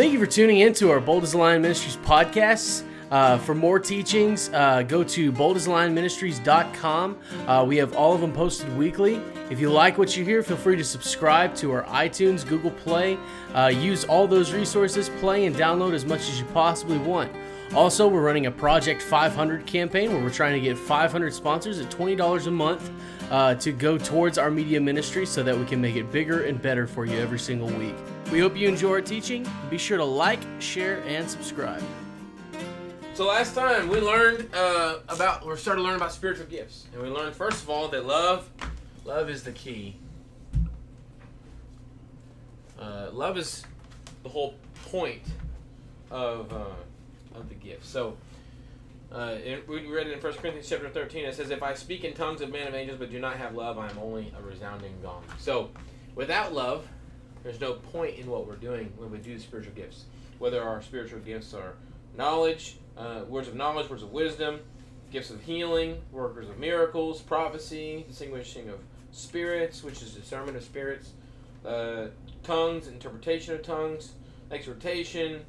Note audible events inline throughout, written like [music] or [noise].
Thank you for tuning in to our Bold as Ministries podcasts. Uh, for more teachings, uh, go to boldasLionMinistries.com. Uh, we have all of them posted weekly. If you like what you hear, feel free to subscribe to our iTunes, Google Play. Uh, use all those resources, play and download as much as you possibly want. Also, we're running a Project 500 campaign where we're trying to get 500 sponsors at $20 a month uh, to go towards our media ministry so that we can make it bigger and better for you every single week. We hope you enjoy our teaching. Be sure to like, share, and subscribe. So last time we learned uh, about, we started learning about spiritual gifts, and we learned first of all that love, love is the key. Uh, love is the whole point of uh, of the gift. So uh, it, we read it in 1 Corinthians chapter 13. It says, "If I speak in tongues of men of angels, but do not have love, I am only a resounding gong." So without love, there's no point in what we're doing when we do the spiritual gifts. Whether our spiritual gifts are knowledge, uh, words of knowledge, words of wisdom, gifts of healing, workers of miracles, prophecy, distinguishing of spirits, which is discernment of spirits, uh, tongues, interpretation of tongues, exhortation,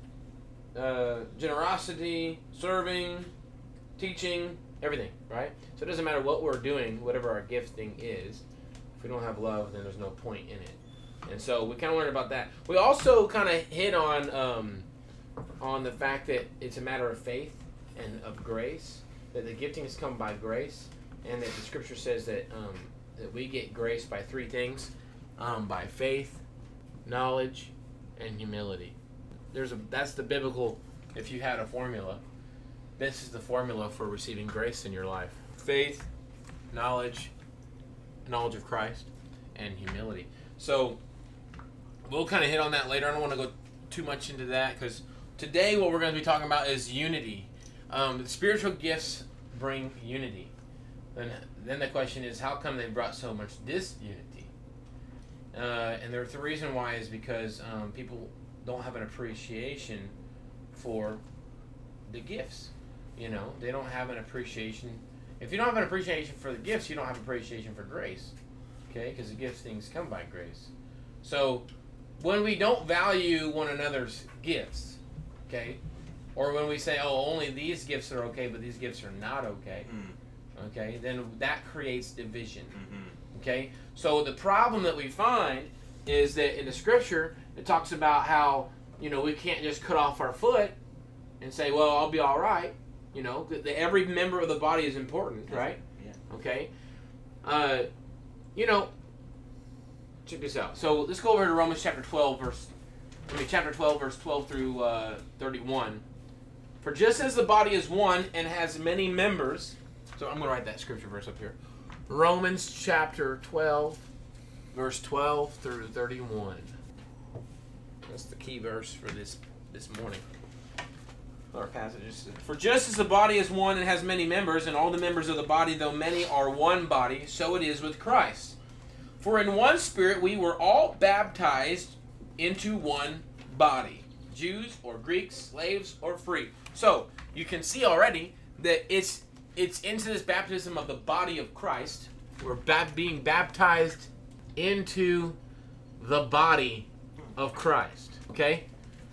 uh, generosity, serving, teaching, everything, right? So it doesn't matter what we're doing, whatever our gifting is. If we don't have love, then there's no point in it. And so we kind of learned about that. We also kind of hit on um, on the fact that it's a matter of faith and of grace. That the gifting has come by grace, and that the Scripture says that um, that we get grace by three things: um, by faith, knowledge, and humility. There's a that's the biblical. If you had a formula, this is the formula for receiving grace in your life: faith, knowledge, knowledge of Christ, and humility. So we'll kind of hit on that later. I don't want to go too much into that because today what we're going to be talking about is unity. Um, the spiritual gifts bring unity. Then the question is, how come they brought so much disunity? Uh, and the reason why is because um, people don't have an appreciation for the gifts. You know, they don't have an appreciation. If you don't have an appreciation for the gifts, you don't have appreciation for grace. Okay, because the gifts things come by grace. So when we don't value one another's gifts, okay, or when we say, oh, only these gifts are okay, but these gifts are not okay, Mm. okay, then that creates division. Mhm. Okay, so the problem that we find is that in the scripture it talks about how you know we can't just cut off our foot and say, well, I'll be all right. You know, every member of the body is important, right? Yeah. Okay. Uh, you know, check this out. So let's go over to Romans chapter 12, verse. I mean, chapter 12, verse 12 through uh, 31. For just as the body is one and has many members, so I'm going to write that scripture verse up here. Romans chapter 12, verse 12 through 31. That's the key verse for this this morning. Our passages. For just as the body is one and has many members, and all the members of the body, though many, are one body, so it is with Christ. For in one spirit we were all baptized into one body Jews or Greeks, slaves or free. So you can see already that it's it's into this baptism of the body of Christ. We're bap- being baptized into the body of Christ. Okay?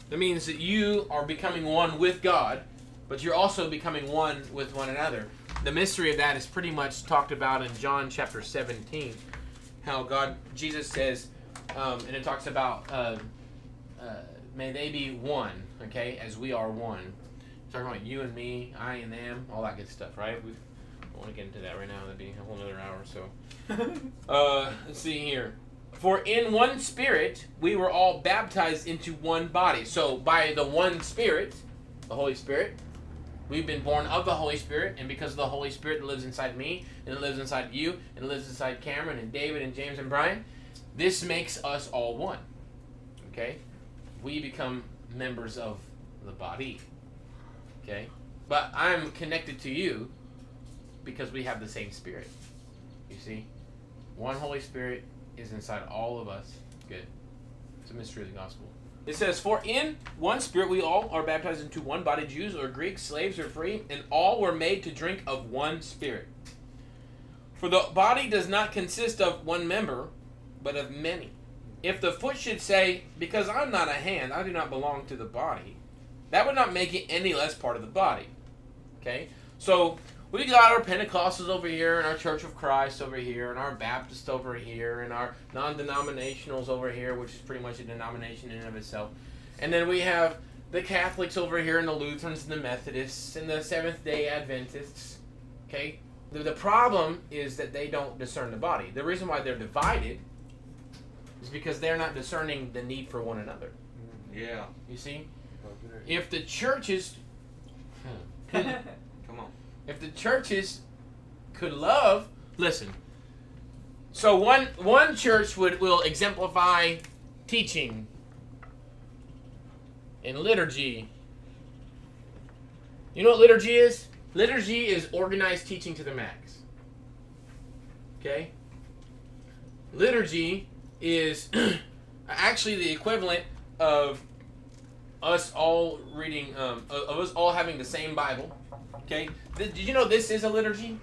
That means that you are becoming one with God, but you're also becoming one with one another. The mystery of that is pretty much talked about in John chapter 17. How God, Jesus says, um, and it talks about, uh, uh, may they be one, okay, as we are one. talking about you and me, I and them, all that good stuff, right? We don't want to get into that right now. That'd be a whole other hour. So, [laughs] uh, let's see here. For in one spirit we were all baptized into one body. So by the one spirit, the Holy Spirit, we've been born of the Holy Spirit, and because of the Holy Spirit that lives inside me, and it lives inside you, and it lives inside Cameron and David and James and Brian, this makes us all one. Okay? We become members of the body. Okay? But I'm connected to you because we have the same spirit. You see? One Holy Spirit is inside all of us. Good. It's a mystery of the gospel. It says, For in one spirit we all are baptized into one body, Jews or Greeks, slaves or free, and all were made to drink of one spirit. For the body does not consist of one member, but of many. if the foot should say, Because I'm not a hand, I do not belong to the body, that would not make it any less part of the body. Okay? So we got our Pentecostals over here, and our Church of Christ over here, and our Baptists over here, and our non denominationals over here, which is pretty much a denomination in and of itself. And then we have the Catholics over here, and the Lutherans, and the Methodists, and the Seventh day Adventists. Okay? The, the problem is that they don't discern the body. The reason why they're divided is because they're not discerning the need for one another. Yeah. You see? If the churches [laughs] Come on. If the churches could love listen. So one one church would will exemplify teaching and liturgy. You know what liturgy is? Liturgy is organized teaching to the max. Okay? Liturgy is [clears throat] actually the equivalent of us all reading um, of of us all having the same bible Okay. Th- Did you know this is a liturgy?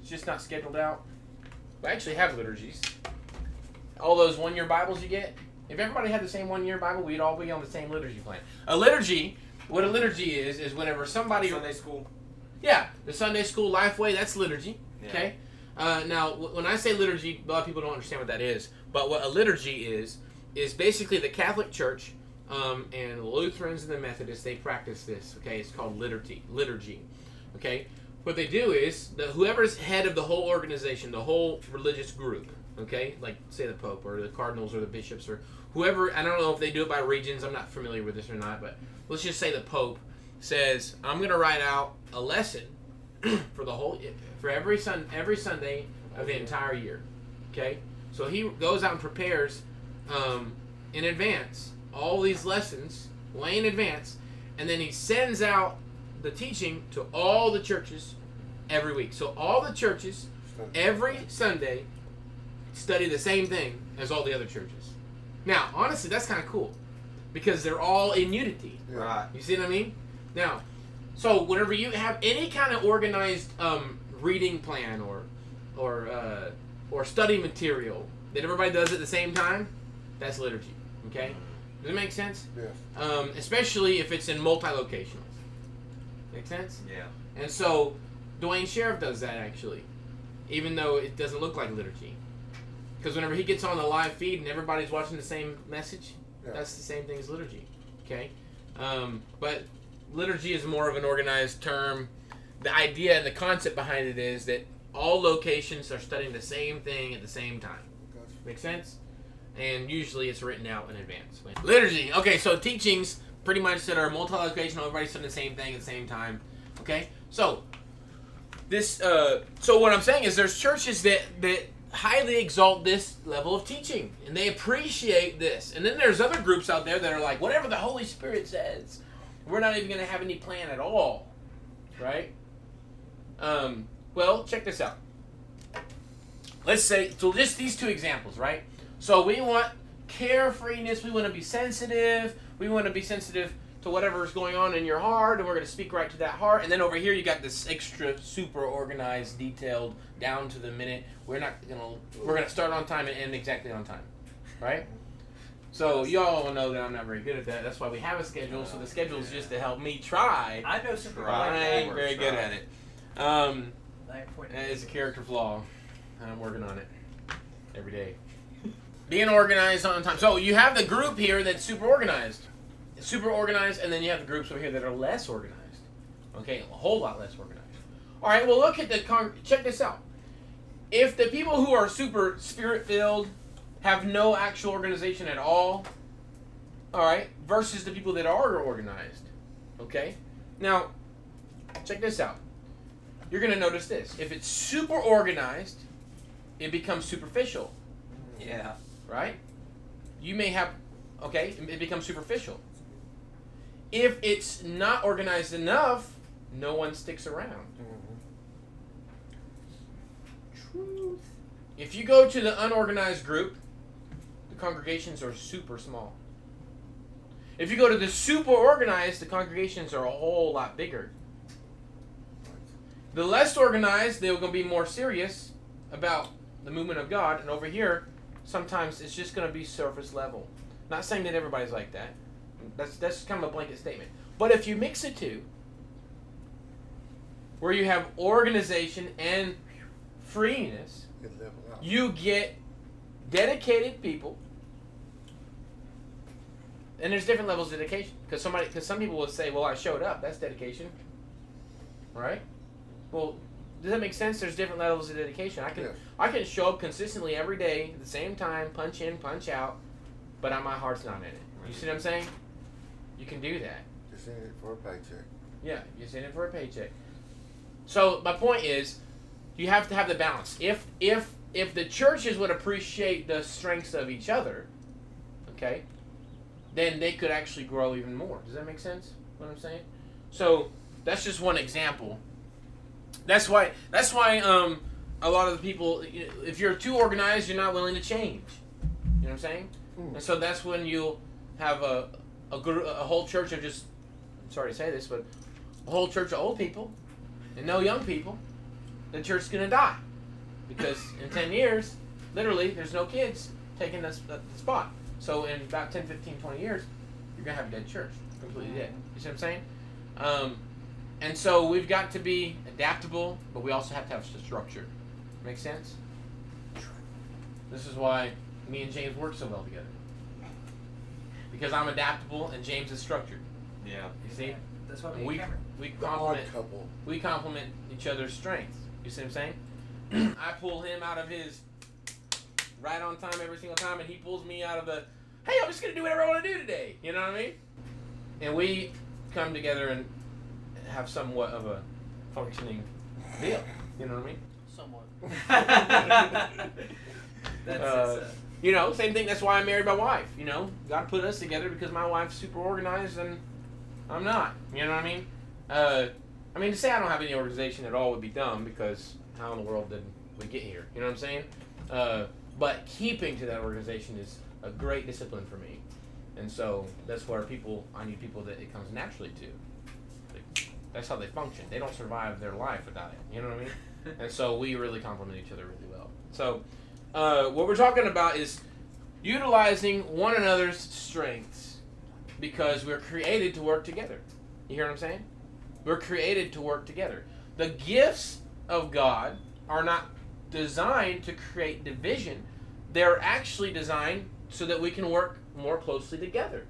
It's just not scheduled out. We actually have liturgies. All those one-year Bibles you get. If everybody had the same one-year Bible, we'd all be on the same liturgy plan. A liturgy, what a liturgy is, is whenever somebody. Sunday school. Yeah, the Sunday school Lifeway. That's liturgy. Yeah. Okay. Uh, now, w- when I say liturgy, a lot of people don't understand what that is. But what a liturgy is is basically the Catholic Church um, and the Lutherans and the Methodists. They practice this. Okay, it's called liturgy. Liturgy. Okay. What they do is the whoever's head of the whole organization, the whole religious group. Okay, like say the Pope or the cardinals or the bishops or whoever. I don't know if they do it by regions. I'm not familiar with this or not, but let's just say the Pope says, "I'm going to write out a lesson [clears throat] for the whole for every sun every Sunday of the entire year." Okay, so he goes out and prepares um, in advance all these lessons way in advance, and then he sends out the teaching to all the churches every week. So all the churches every Sunday study the same thing as all the other churches. Now, honestly, that's kind of cool because they're all in unity. Right. You see what I mean? Now, so whenever you have any kind of organized um, reading plan or or uh, or study material that everybody does at the same time, that's liturgy. Okay, does it make sense? Yes. Um, especially if it's in multi-locational. Make sense? Yeah. And so Duane Sheriff does that actually, even though it doesn't look like liturgy. Because whenever he gets on the live feed and everybody's watching the same message, Yeah. that's the same thing as liturgy. Okay? Um, but liturgy is more of an organized term. The idea and the concept behind it is that all locations are studying the same thing at the same time. Gotcha. Make sense? And usually it's written out in advance. Liturgy. Okay, so teachings pretty much that are multi-locational. Everybody's doing the same thing at the same time. Okay, so this. Uh, so what I'm saying is, there's churches that that highly exalt this level of teaching, and they appreciate this. And then there's other groups out there that are like, whatever the Holy Spirit says, we're not even going to have any plan at all, right? Um, well, check this out. Let's say so. Just these two examples, right? So we want carefreeness. We want to be sensitive. We want to be sensitive to whatever's going on in your heart, and we're going to speak right to that heart. And then over here, you got this extra, super organized, detailed, down to the minute. We're not gonna. We're gonna start on time and end exactly on time, right? So y'all know that I'm not very good at that. That's why we have a schedule. So the schedule is just to help me try. I know some people I ain't very good at it. Um, point- it's a character flaw. I'm working on it every day. Being organized on time. So you have the group here that's super organized, super organized, and then you have the groups over here that are less organized. Okay, a whole lot less organized. All right. Well, look at the con- check this out. If the people who are super spirit filled have no actual organization at all, all right, versus the people that are organized. Okay. Now, check this out you're going to notice this. If it's super organized, it becomes superficial, Yeah. Right? You may have, okay, it becomes superficial. If it's not organized enough, no one sticks around. Truth. If you go to the unorganized group, the congregations are super small. If you go to the super organized, the congregations are a whole lot bigger. The less organized, they're going to be more serious about the movement of God. And over here, sometimes it's just going to be surface level. Not saying that everybody's like that. That's that's kind of a blanket statement. But if you mix the two, where you have organization and freeness, It you get dedicated people and there's different levels of dedication because somebody because some people will say well i showed up that's dedication right well does that make sense there's different levels of dedication i can Yes. i can show up consistently every day at the same time punch in punch out but I- my heart's not in it you see what i'm saying you can do that Just in it for a paycheck. yeah, you're in it for a paycheck. So my point is, you have to have the balance. If if if the churches would appreciate the strengths of each other, okay, then they could actually grow even more. Does that make sense? What I'm saying? So that's just one example. That's why that's why um a lot of the people, if you're too organized, you're not willing to change. You know what I'm saying? Hmm. And so that's when you'll have a a, gr- a whole church of just I'm sorry to say this, but a whole church of old people and no young people. The church's gonna die because in 10 years, literally, there's no kids taking this the spot. So in about 10, 15, 20 years, you're gonna have a dead church, completely dead. You see what I'm saying? Um, and so we've got to be adaptable, but we also have to have s- structure. Make sense? This is why me and James work so well together. Because I'm adaptable and James is structured. Yeah. You see? That's why we we Cameron. we complement couple. we complement each other's strengths. You see what I'm saying? [clears throat] I pull him out of his right on time every single time, and he pulls me out of the hey, I'm just gonna do whatever I want to do today. You know what I mean? And we come together and have somewhat of a functioning deal. You know what I mean? Somewhat. [laughs] That's Uh, it's, uh, You know, same thing. That's why I married my wife. You know, God put us together because my wife's super organized and I'm not. You know what I mean? Uh, I mean, to say I don't have any organization at all would be dumb because how in the world did we get here? You know what I'm saying? Uh, but keeping to that organization is a great discipline for me, and so that's where people I need people that it comes naturally to. That's how they function. They don't survive their life without it. You know what I mean? [laughs] and so we really complement each other really well. So, uh, what we're talking about is utilizing one another's strengths because we're created to work together. You hear what I'm saying? We're created to work together. The gifts of God are not designed to create division, they're actually designed so that we can work more closely together.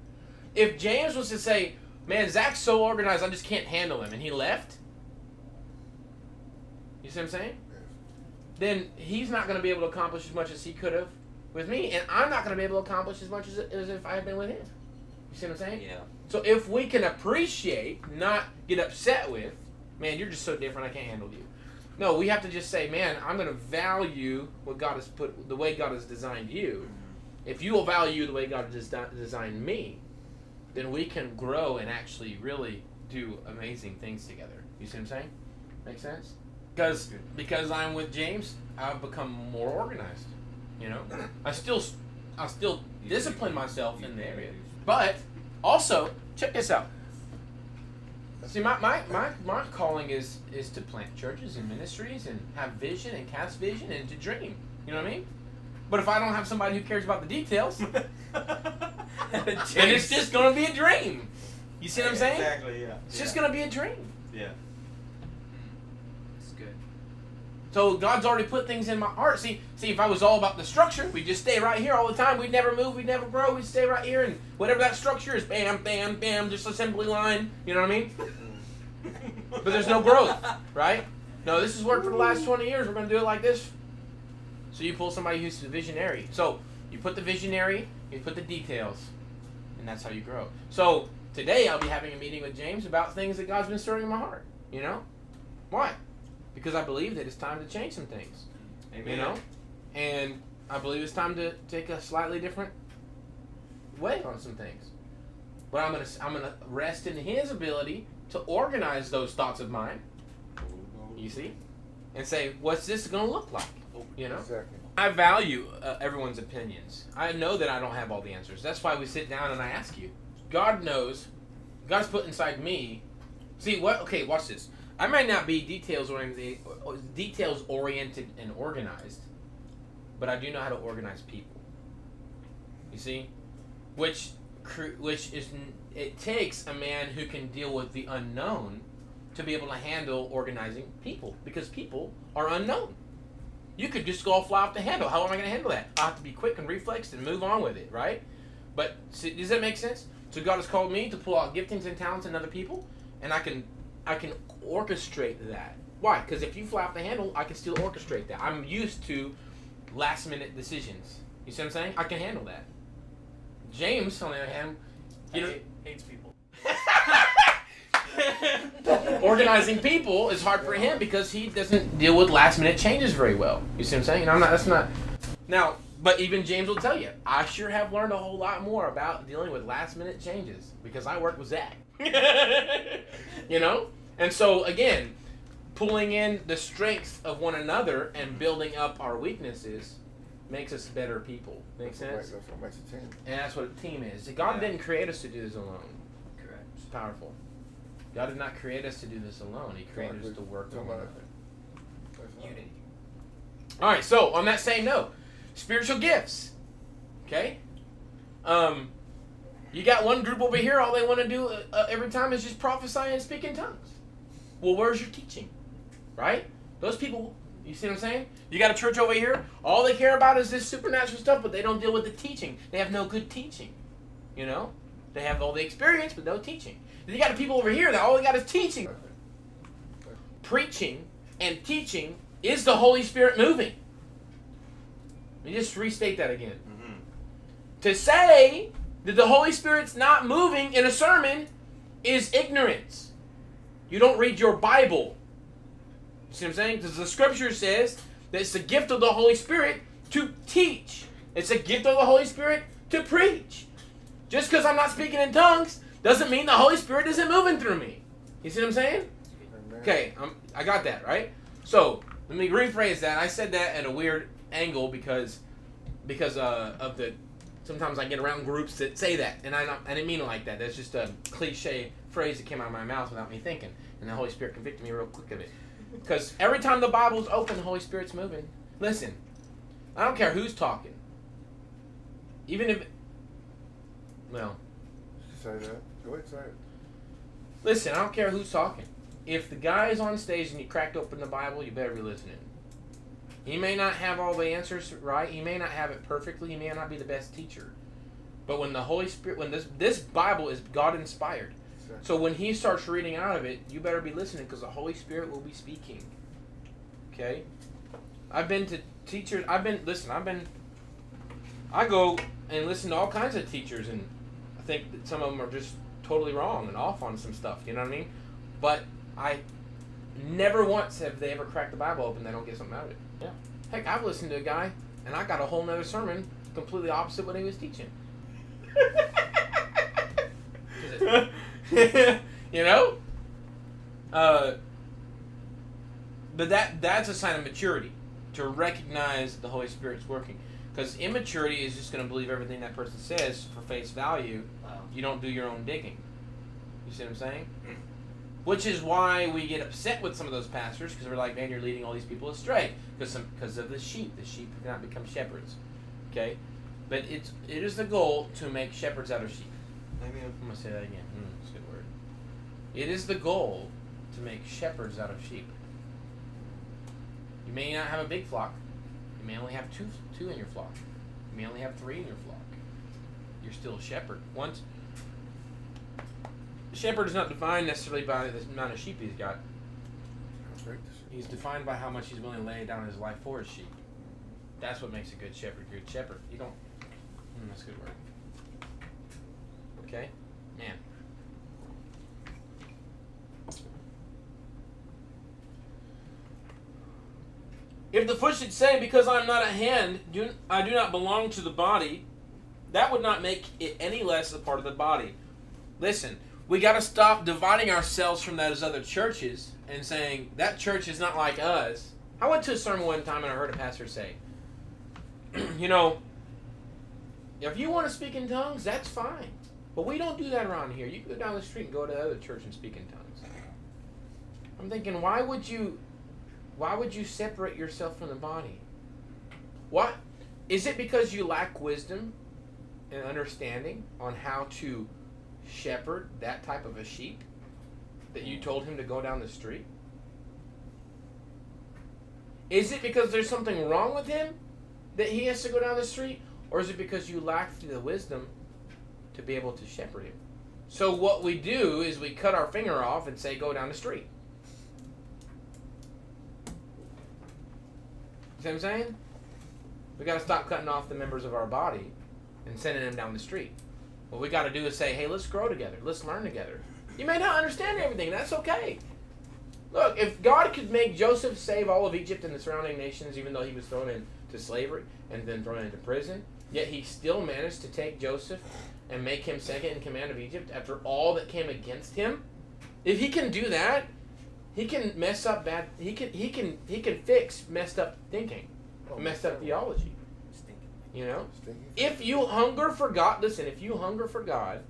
If James was to say, Man, Zach's so organized, I just can't handle him, and he left, you see what I'm saying? Then he's not going to be able to accomplish as much as he could have with me, and I'm not going to be able to accomplish as much as, as if I had been with him. You see what I'm saying? Yeah. So if we can appreciate, not get upset with, man, you're just so different, I can't handle you. No, we have to just say, man, I'm going to value what God has put, the way God has designed you. Mm-hmm. If you will value the way God has desi- designed me, then we can grow and actually really do amazing things together. You see what I'm saying? Make sense? Because because I'm with James, I've become more organized. You know, I still I still discipline myself in the area, but also check this out. See, my, my, my, my calling is is to plant churches and ministries and have vision and cast vision and to dream. You know what I mean? But if I don't have somebody who cares about the details, [laughs] then it's just gonna be a dream. You see what I'm saying? Exactly. Yeah. It's just gonna be a dream. Yeah. it's good. So God's already put things in my heart. See, see, if I was all about the structure, we'd just stay right here all the time. We'd never move. We'd never grow. We'd stay right here, and whatever that structure is, bam, bam, bam, just assembly line. You know what I mean? Mm. But there's no growth, [laughs] right? No, this has worked for the last 20 years. We're gonna do it like this. So you pull somebody who's the visionary. So you put the visionary, you put the details, and that's how you grow. So today I'll be having a meeting with James about things that God's been stirring in my heart. You know, why? Because I believe that it's time to change some things. Amen. You know, and I believe it's time to take a slightly different way on some things. But I'm gonna I'm gonna rest in His ability to organize those thoughts of mine. You see, and say, what's this gonna look like? You know. Exactly. I value uh, everyone's opinions. I know that I don't have all the answers. That's why we sit down and I ask you. God knows. God's put inside me. See what? Okay, watch this. I might not be details oriented, details oriented and organized, but I do know how to organize people. You see, which which is it takes a man who can deal with the unknown to be able to handle organizing people because people are unknown. You could just go fly off the handle. How am I going to handle that? I have to be quick and reflexed and move on with it, right? But see, does that make sense? So God has called me to pull out giftings and talents in other people, and I can I can orchestrate that. Why? Because if you fly off the handle, I can still orchestrate that. I'm used to last minute decisions. You see what I'm saying? I can handle that. James, on the other hand, you know, Hate- hates people. [laughs] [laughs] organizing people is hard for him because he doesn't deal with last minute changes very well. You see what I'm saying? And I'm not. That's not. Now, but even James will tell you, I sure have learned a whole lot more about dealing with last minute changes because I work with Zach. [laughs] you know, and so again, pulling in the strengths of one another and building up our weaknesses makes us better people. Makes That's sense? makes- That's what makes a team. And that's what a team is. God Yeah. didn't create us to do this alone. Correct. It's powerful. God did not create us to do this alone. He created us to work with one another. Unity. All right. So on that same note, spiritual gifts. Okay. Um, you got one group over here. All they want to do uh, uh, every time is just prophesy and speak in tongues. Well, where's your teaching? Right? Those people. You see what I'm saying? You got a church over here. All they care about is this supernatural stuff, but they don't deal with the teaching. They have no good teaching. You know, they have all the experience, but no teaching. Then you got the people over here that all they got is teaching. Preaching and teaching is the Holy Spirit moving. Let me just restate that again. Mm-hmm. To say that the Holy Spirit's not moving in a sermon is ignorance. You don't read your Bible. You see what I'm saying? Because the scripture says that it's the gift of the Holy Spirit to teach. It's a gift of the Holy Spirit to preach. Just because I'm not speaking in tongues doesn't mean the Holy Spirit isn't moving through me. You see what I'm saying? Okay, um, I got that right. So let me rephrase that. I said that at a weird angle because because uh, of the sometimes I get around groups that say that, and I I didn't mean it like that. That's just a cliche phrase that came out of my mouth without me thinking, and the Holy Spirit convicted me real quick of it. Because every time the Bible's open, the Holy Spirit's moving. Listen, I don't care who's talking, even if well. Say that. Go ahead, say it. Listen, I don't care who's talking. If the guy is on stage and you cracked open the Bible, you better be listening. He may not have all the answers right. He may not have it perfectly. He may not be the best teacher. But when the Holy Spirit, when this this Bible is God inspired, so when He starts reading out of it, you better be listening because the Holy Spirit will be speaking. Okay. I've been to teachers. I've been listen. I've been. I go and listen to all kinds of teachers, and I think that some of them are just totally wrong and off on some stuff. You know what I mean? But I never once have they ever cracked the Bible open. They don't get something out of it. Yeah. Heck, I've listened to a guy, and I got a whole nother sermon completely opposite what he was teaching. [laughs] you know? Uh, but that that's a sign of maturity to recognize the Holy Spirit's working. Because immaturity is just going to believe everything that person says for face value. Wow. You don't do your own digging. You see what I'm saying? Which is why we get upset with some of those pastors because we're like, man, you're leading all these people astray because because of the sheep. The sheep have not become shepherds. Okay, but it's it is the goal to make shepherds out of sheep. Amen. I'm gonna say that again. Mm, that's a good word. It is the goal to make shepherds out of sheep. You may not have a big flock. You may only have two two in your flock. You may only have three in your flock. You're still a shepherd. Once shepherd is not defined necessarily by the amount of sheep he's got. He's defined by how much he's willing to lay down his life for his sheep. That's what makes a good shepherd. Good shepherd. You don't. Mm, that's a good word. Okay, man. If the foot should say, "Because I'm not a hand, do I do not belong to the body," that would not make it any less a part of the body. Listen, we got to stop dividing ourselves from those other churches and saying that church is not like us. I went to a sermon one time and I heard a pastor say, [clears throat] you know, if you want to speak in tongues, that's fine. But we don't do that around here. You can go down the street and go to the other church and speak in tongues. I'm thinking, why would you why would you separate yourself from the body? What? Is it because you lack wisdom? and understanding on how to shepherd that type of a sheep that you mm. told him to go down the street? Is it because there's something wrong with him that he has to go down the street? Or is it because you lack the wisdom to be able to shepherd him? So what we do is we cut our finger off and say, go down the street. See what I'm saying? We got to stop cutting off the members of our body and sending them down the street. What we got to do is say, hey, let's grow together. Let's learn together. You may not understand everything. That's okay. Look, if God could make Joseph save all of Egypt and the surrounding nations, even though he was thrown into slavery and then thrown into prison, yet he still managed to take Joseph and make him second in command of Egypt after all that came against him. If he can do that, he can mess up bad. He can he can he can fix messed up thinking, Oh, messed up theology. You know, Stinky. if you hunger for God, listen. If you hunger for God,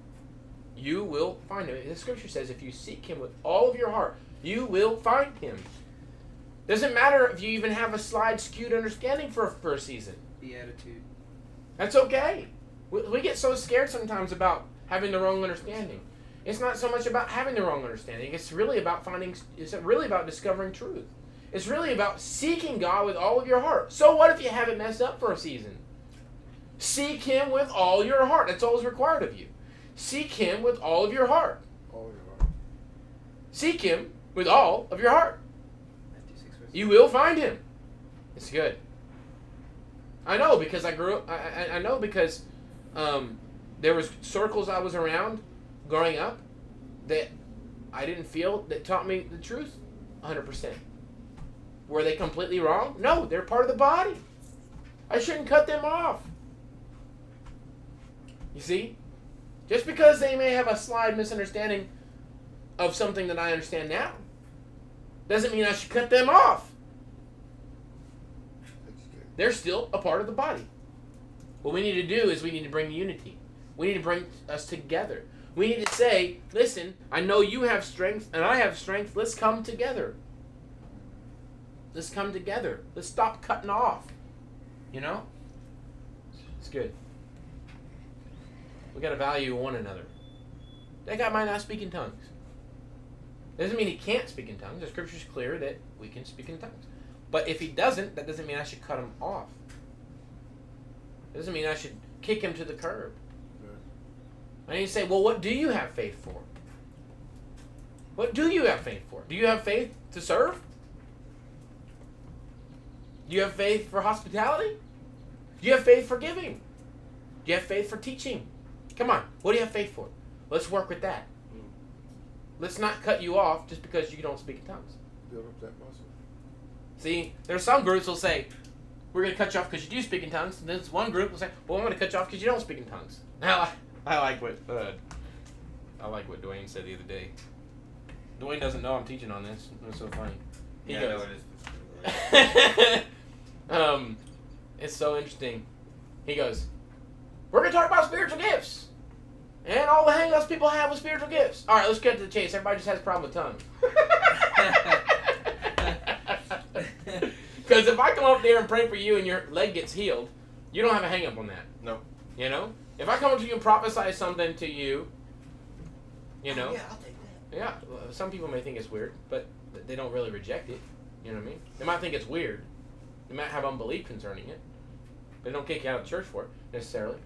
you will find Him. The Scripture says, if you seek Him with all of your heart, you will find Him. Doesn't matter if you even have a slide skewed understanding for for a season. The attitude. That's okay. We, we get so scared sometimes about having the wrong understanding. It's not so much about having the wrong understanding. It's really about finding. It's really about discovering truth. It's really about seeking God with all of your heart. So what if you haven't messed up for a season? Seek Him with all your heart. That's all is required of you. Seek Him with all of your heart. All your heart. Seek Him with all of your heart. Matthew 6 verse You will find Him. It's good. I know because I grew up. I, I, I know because um, there was circles I was around growing up that I didn't feel that taught me the truth 100%. Were they completely wrong? No, they're part of the body. I shouldn't cut them off. You see? Just because they may have a slight misunderstanding of something that I understand now doesn't mean I should cut them off. They're still a part of the body. What we need to do is we need to bring unity. We need to bring us together. We need to say, listen, I know you have strength and I have strength. Let's come together. Let's come together. Let's stop cutting off. You know? It's good. We got to value one another. That guy might not speak in tongues. Doesn't mean he can't speak in tongues. The scripture's clear that we can speak in tongues. But if he doesn't, that doesn't mean I should cut him off. It doesn't mean I should kick him to the curb. I you say, well, what do you have faith for? What do you have faith for? Do you have faith to serve? Do you have faith for hospitality? Do you have faith for giving? Do you have faith for teaching? Come on, what do you have faith for? Let's work with that. Let's not cut you off just because you don't speak in tongues. Build up that muscle. See, there's some groups will say, we're going to cut you off because you do speak in tongues. And there's one group will say, well, I'm going to cut you off because you don't speak in tongues. Now, I, like what uh, I like what Duane said the other day. Duane doesn't know I'm teaching on this. It's so funny. He yeah, goes, no, it is. [laughs] um, it's so interesting. He goes, we're going to talk about spiritual gifts. And all the hangups people have with spiritual gifts. All right, let's get to the chase. Everybody just has a problem with tongue. Because [laughs] [laughs] if I come up there and pray for you and your leg gets healed, you don't have a hang up on that. No. You know? If I come up to you and prophesy something to you, you know? Yeah, I'll take that. Yeah, well, some people may think it's weird, but they don't really reject it. You know what I mean? They might think it's weird. They might have unbelief concerning it. They don't kick you out of church for it, necessarily.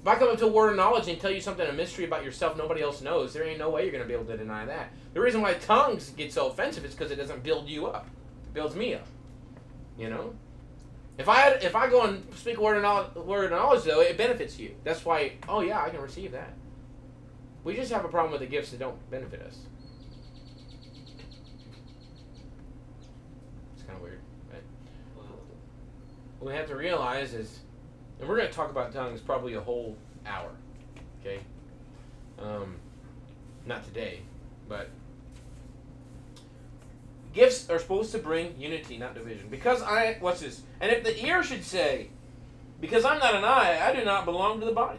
If I come up to a word of knowledge and tell you something, a mystery about yourself nobody else knows, there ain't no way you're going to be able to deny that. The reason why tongues get so offensive is because it doesn't build you up. It builds me up. You know? If I had, if I go and speak a word of knowledge, word of knowledge though, it benefits you. That's why. Oh yeah, I can receive that. We just have a problem with the gifts that don't benefit us. It's kind of weird. Right? What we have to realize is, and we're going to talk about tongues probably a whole hour. Okay. Um, not today, but gifts are supposed to bring unity, not division. Because I, what's this? And if the ear should say, because I'm not an eye, I do not belong to the body.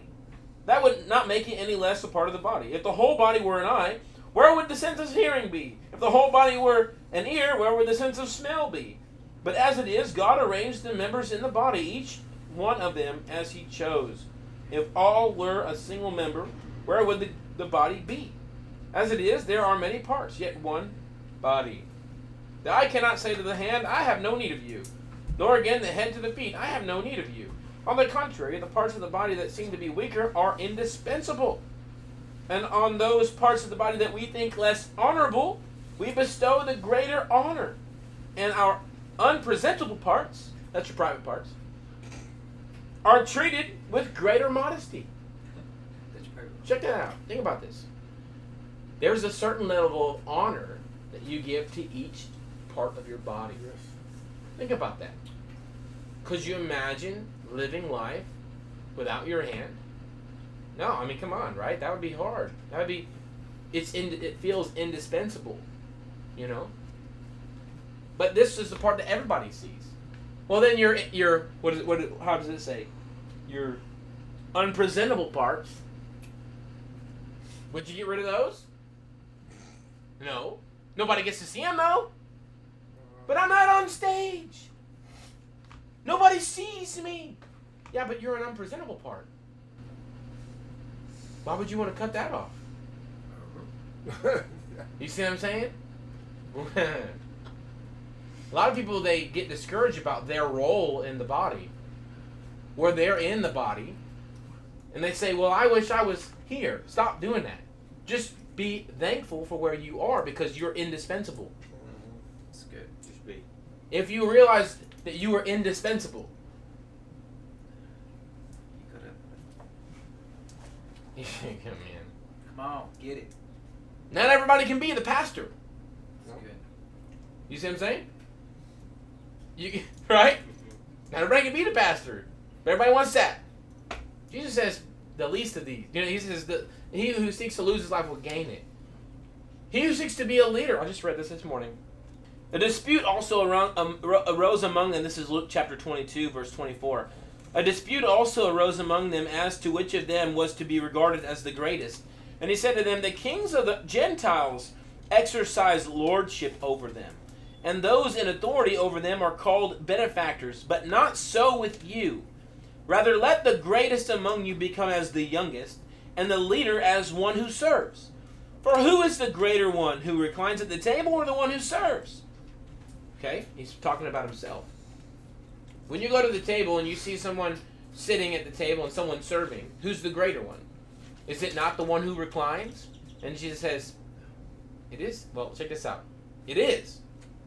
That would not make it any less a part of the body. If the whole body were an eye, where would the sense of hearing be? If the whole body were an ear, where would the sense of smell be? But as it is, God arranged the members in the body, each one of them as He chose. If all were a single member, where would the, the body be? As it is, there are many parts, yet one body. The eye cannot say to the hand, I have no need of you, nor again the head to the feet, I have no need of you. On the contrary, the parts of the body that seem to be weaker are indispensable. And on those parts of the body that we think less honorable, we bestow the greater honor. And our unpresentable parts, that's your private parts, are treated with greater modesty. That's your private. Check that out. Think about this. There's a certain level of honor that you give to each part of your body. Yes. Think about that. Could you imagine living life without your hand? No, I mean, come on, right? That would be hard. That would be. It's in, it feels indispensable, you know. But this is the part that everybody sees. Well, then your your what is it, what? How does it say? Your unpresentable parts. Would you get rid of those? No. Nobody gets to see them though. But I'm not on stage. Nobody sees me. Yeah, but you're an unpresentable part. Why would you want to cut that off? [laughs] You see what I'm saying? [laughs] A lot of people they get discouraged about their role in the body, where they're in the body, and they say, "Well, I wish I was here." Stop doing that. Just be thankful for where you are because you're indispensable. Mm-hmm. That's good. Just be. If you realize that you are indispensable, You could have. come in. Come on, get it. Not everybody can be the pastor. That's good. You see what I'm saying? You [laughs] right? Mm-hmm. Not everybody can be the pastor. But everybody wants that. Jesus says the least of these. You know, he says that he who seeks to lose his life will gain it. He who seeks to be a leader. I just read this this morning. A dispute also um, arose among them. This is Luke chapter 22, verse 24. A dispute also arose among them as to which of them was to be regarded as the greatest. And he said to them, The kings of the Gentiles exercise lordship over them, and those in authority over them are called benefactors, but not so with you. Rather, let the greatest among you become as the youngest, and the leader as one who serves. For who is the greater one, who reclines at the table or the one who serves? Okay, he's talking about himself. When you go to the table and you see someone sitting at the table and someone serving, who's the greater one? Is it not the one who reclines? And Jesus says, It is. Well, check this out. It is.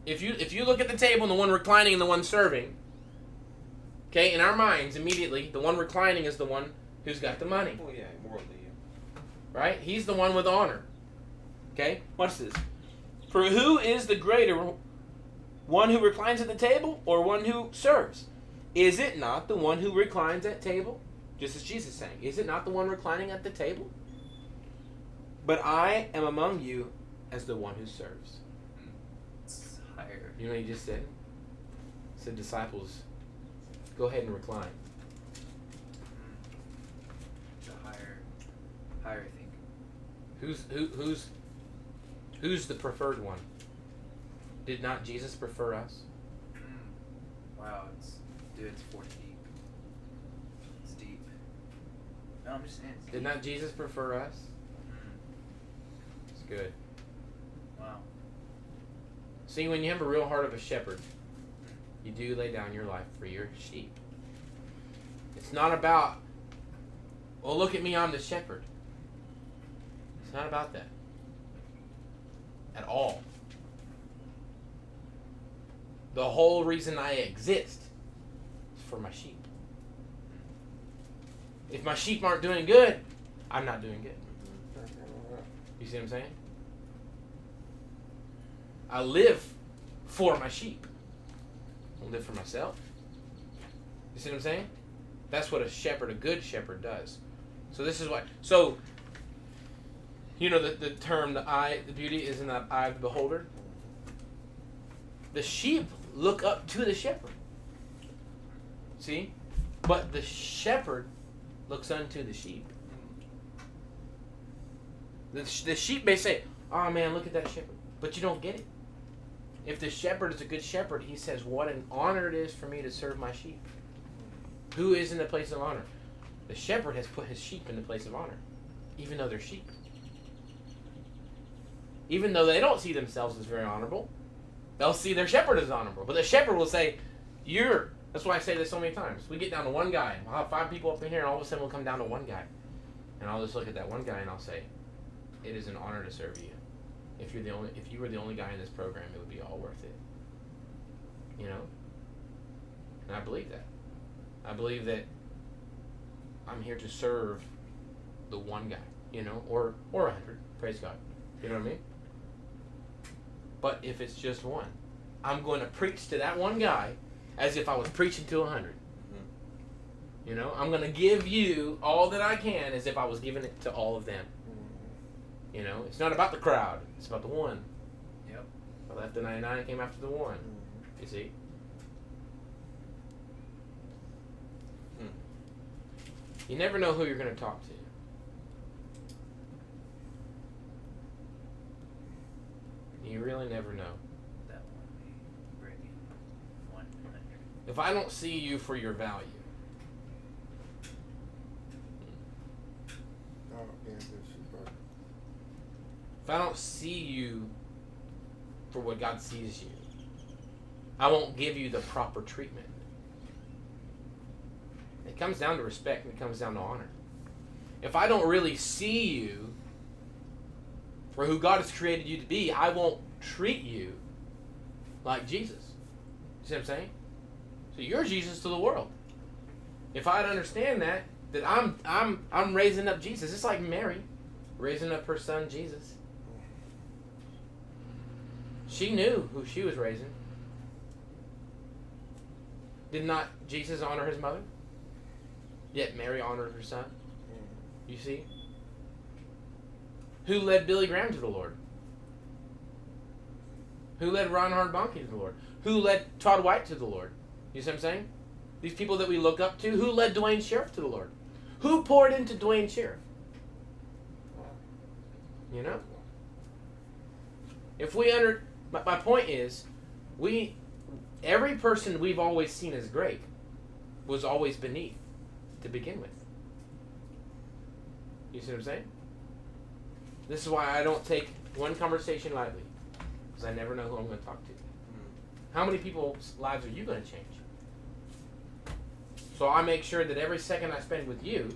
If you if you look at the table and the one reclining and the one serving, okay, in our minds immediately, the one reclining is the one who's got the money. Oh yeah, worldly. yeah. Right? He's the one with honor. Okay? Watch this. For who is the greater, one who reclines at the table or one who serves? Is it not the one who reclines at table? Just as Jesus is saying, is it not the one reclining at the table? But I am among you as the one who serves. It's higher. You know what he just said? He said, disciples, go ahead and recline. Hmm. It's a higher, higher thing. Who's who, who's who's the preferred one? Did not Jesus prefer us? Wow, it's dude, it's four deep. It's deep. No, I'm just saying. It's Did not Jesus prefer us? Mm, It's good. Wow. See, when you have a real heart of a shepherd, you do lay down your life for your sheep. It's not about, well, look at me, I'm the shepherd. It's not about that. At all. The whole reason I exist is for my sheep. If my sheep aren't doing good, I'm not doing good. You see what I'm saying? I live for my sheep. I live for myself. You see what I'm saying? That's what a shepherd, a good shepherd, does. So this is why. So you know the, the term the eye, the beauty is in the eye of the beholder. The sheep look up to the shepherd. See? But the shepherd looks unto the sheep. The, the sheep may say, Oh man, look at that shepherd. But you don't get it. If the shepherd is a good shepherd, he says, What an honor it is for me to serve my sheep. Who is in the place of honor? The shepherd has put his sheep in the place of honor, even though they're sheep. Even though they don't see themselves as very honorable, they'll see their shepherd as honorable. But the shepherd will say, You're. That's why I say this so many times. We get down to one guy. We'll have five people up in here, and all of a sudden we'll come down to one guy. And I'll just look at that one guy and I'll say, It is an honor to serve you. If you're the only if you were the only guy in this program, it would be all worth it. You know? And I believe that. I believe that I'm here to serve the one guy, you know, or or a hundred. Praise God. You know what I mean? But if it's just one, I'm going to preach to that one guy as if I was preaching to a 100 mm-hmm. You know, I'm going to give you all that I can as if I was giving it to all of them. Mm-hmm. You know, it's not about the crowd; it's about the one. Yep. I left the 99 and came after the one. Mm-hmm. You see. Hmm. You never know who you're going to talk to. You really never know. That one be breaking one hundred. If I don't see you for your value, Oh, yeah, this is right. if I don't see you for what God sees you, I won't give you the proper treatment. It comes down to respect and it comes down to honor. If I don't really see you for who God has created you to be, I won't treat you like Jesus. You see what I'm saying? So you're Jesus to the world. If I'd understand that, that I'm I'm I'm raising up Jesus. It's like Mary raising up her son Jesus. She knew who she was raising. Did not Jesus honor his mother? Yet Mary honored her son. You see? Who led Billy Graham to the Lord? Who led Reinhard Bonnke to the Lord? Who led Todd White to the Lord? You see what I'm saying? These people that we look up to. Who led Duane Sheriff to the Lord? Who poured into Duane Sheriff? You know? If we under my, my point is, we every person we've always seen as great was always beneath to begin with. You see what I'm saying? This is why I don't take one conversation lightly, because I never know who I'm going to talk to. Mm. How many people's lives are you going to change? So I make sure that every second I spend with you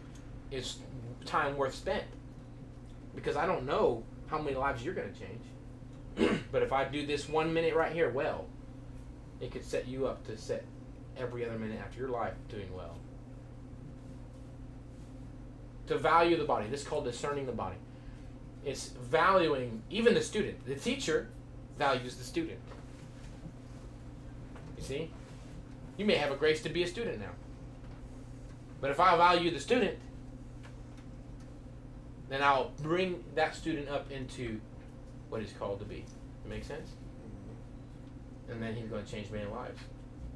is time worth spent, because I don't know how many lives you're going to change. [clears throat] but if I do this one minute right here well, it could set you up to set every other minute after your life doing well. To value the body. This is called discerning the body. It's valuing even the student. The teacher values the student. You see? You may have a grace to be a student now. But if I value the student, then I'll bring that student up into what he's called to be. It makes sense? Mm-hmm. And then he's going to change many lives.